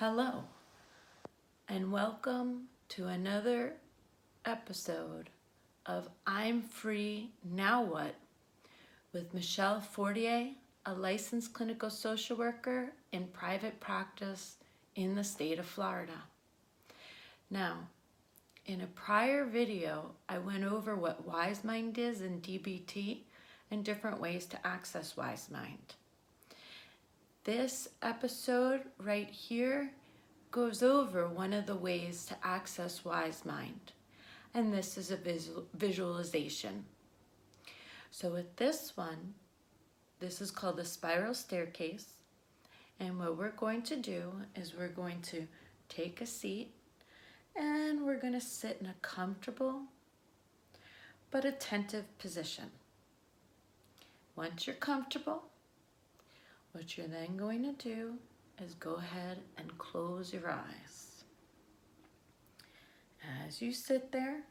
Hello, and welcome to another episode of I'm Free Now What with Michelle Fortier, a licensed clinical social worker in private practice in the state of Florida. Now, in a prior video, I went over what Wise Mind is in DBT and different ways to access Wise Mind. This episode right here goes over one of the ways to access Wise Mind, and this is a visual, visualization. So, with this one, this is called the spiral staircase, and what we're going to do is we're going to take a seat and we're going to sit in a comfortable but attentive position. Once you're comfortable, what you're then going to do is go ahead and close your eyes. As you sit there,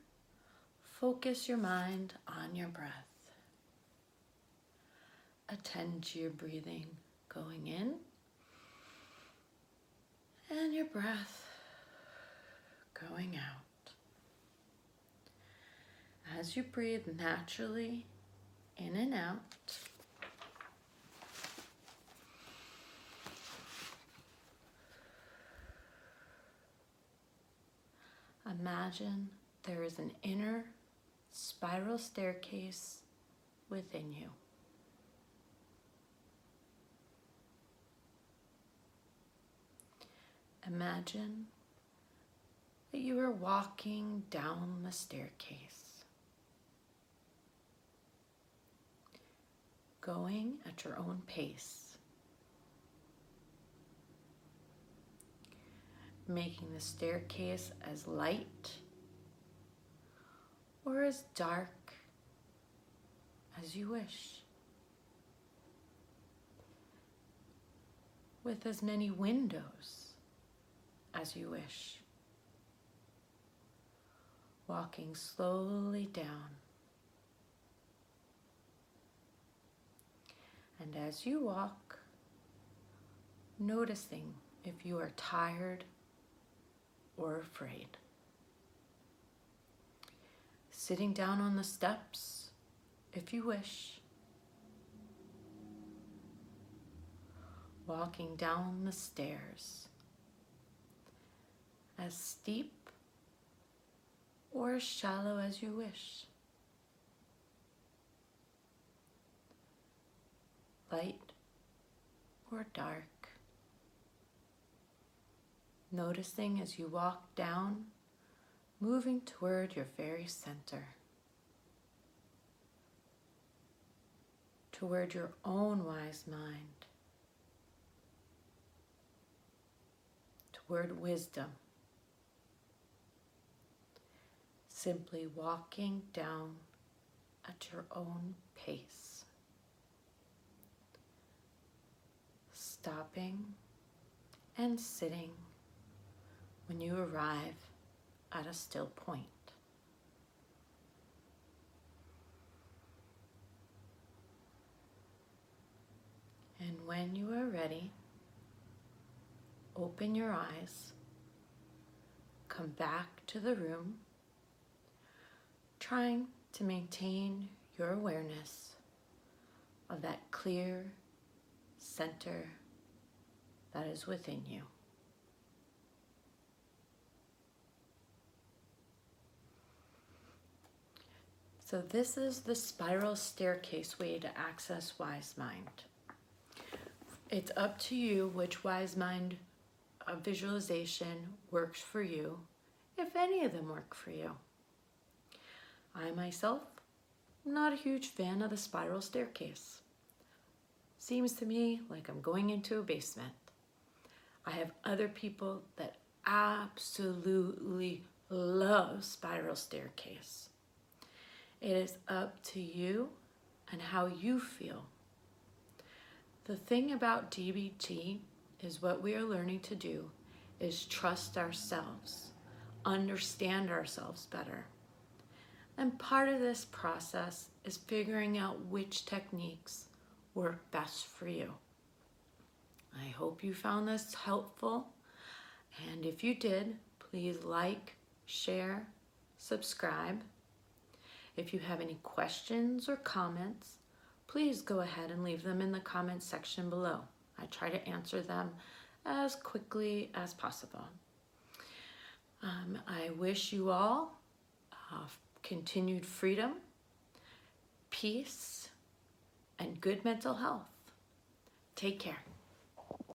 focus your mind on your breath. Attend to your breathing going in and your breath going out. As you breathe naturally in and out, Imagine there is an inner spiral staircase within you. Imagine that you are walking down the staircase, going at your own pace. Making the staircase as light or as dark as you wish. With as many windows as you wish. Walking slowly down. And as you walk, noticing if you are tired or afraid. Sitting down on the steps, if you wish. Walking down the stairs, as steep or as shallow as you wish. Light or dark noticing as you walk down, moving toward your very center, toward your own wise mind, toward wisdom. Simply walking down at your own pace. Stopping and sitting when you arrive at a still point. And when you are ready, open your eyes, come back to the room, trying to maintain your awareness of that clear center that is within you. So this is the spiral staircase way to access Wise Mind. It's up to you which Wise Mind uh, visualization works for you, if any of them work for you. I myself, not a huge fan of the spiral staircase. Seems to me like I'm going into a basement. I have other people that absolutely love spiral staircase. It is up to you and how you feel. The thing about DBT is what we are learning to do is trust ourselves, understand ourselves better. And part of this process is figuring out which techniques work best for you. I hope you found this helpful. And if you did, please like, share, subscribe. If you have any questions or comments, please go ahead and leave them in the comments section below. I try to answer them as quickly as possible. Um, I wish you all uh, continued freedom, peace, and good mental health. Take care.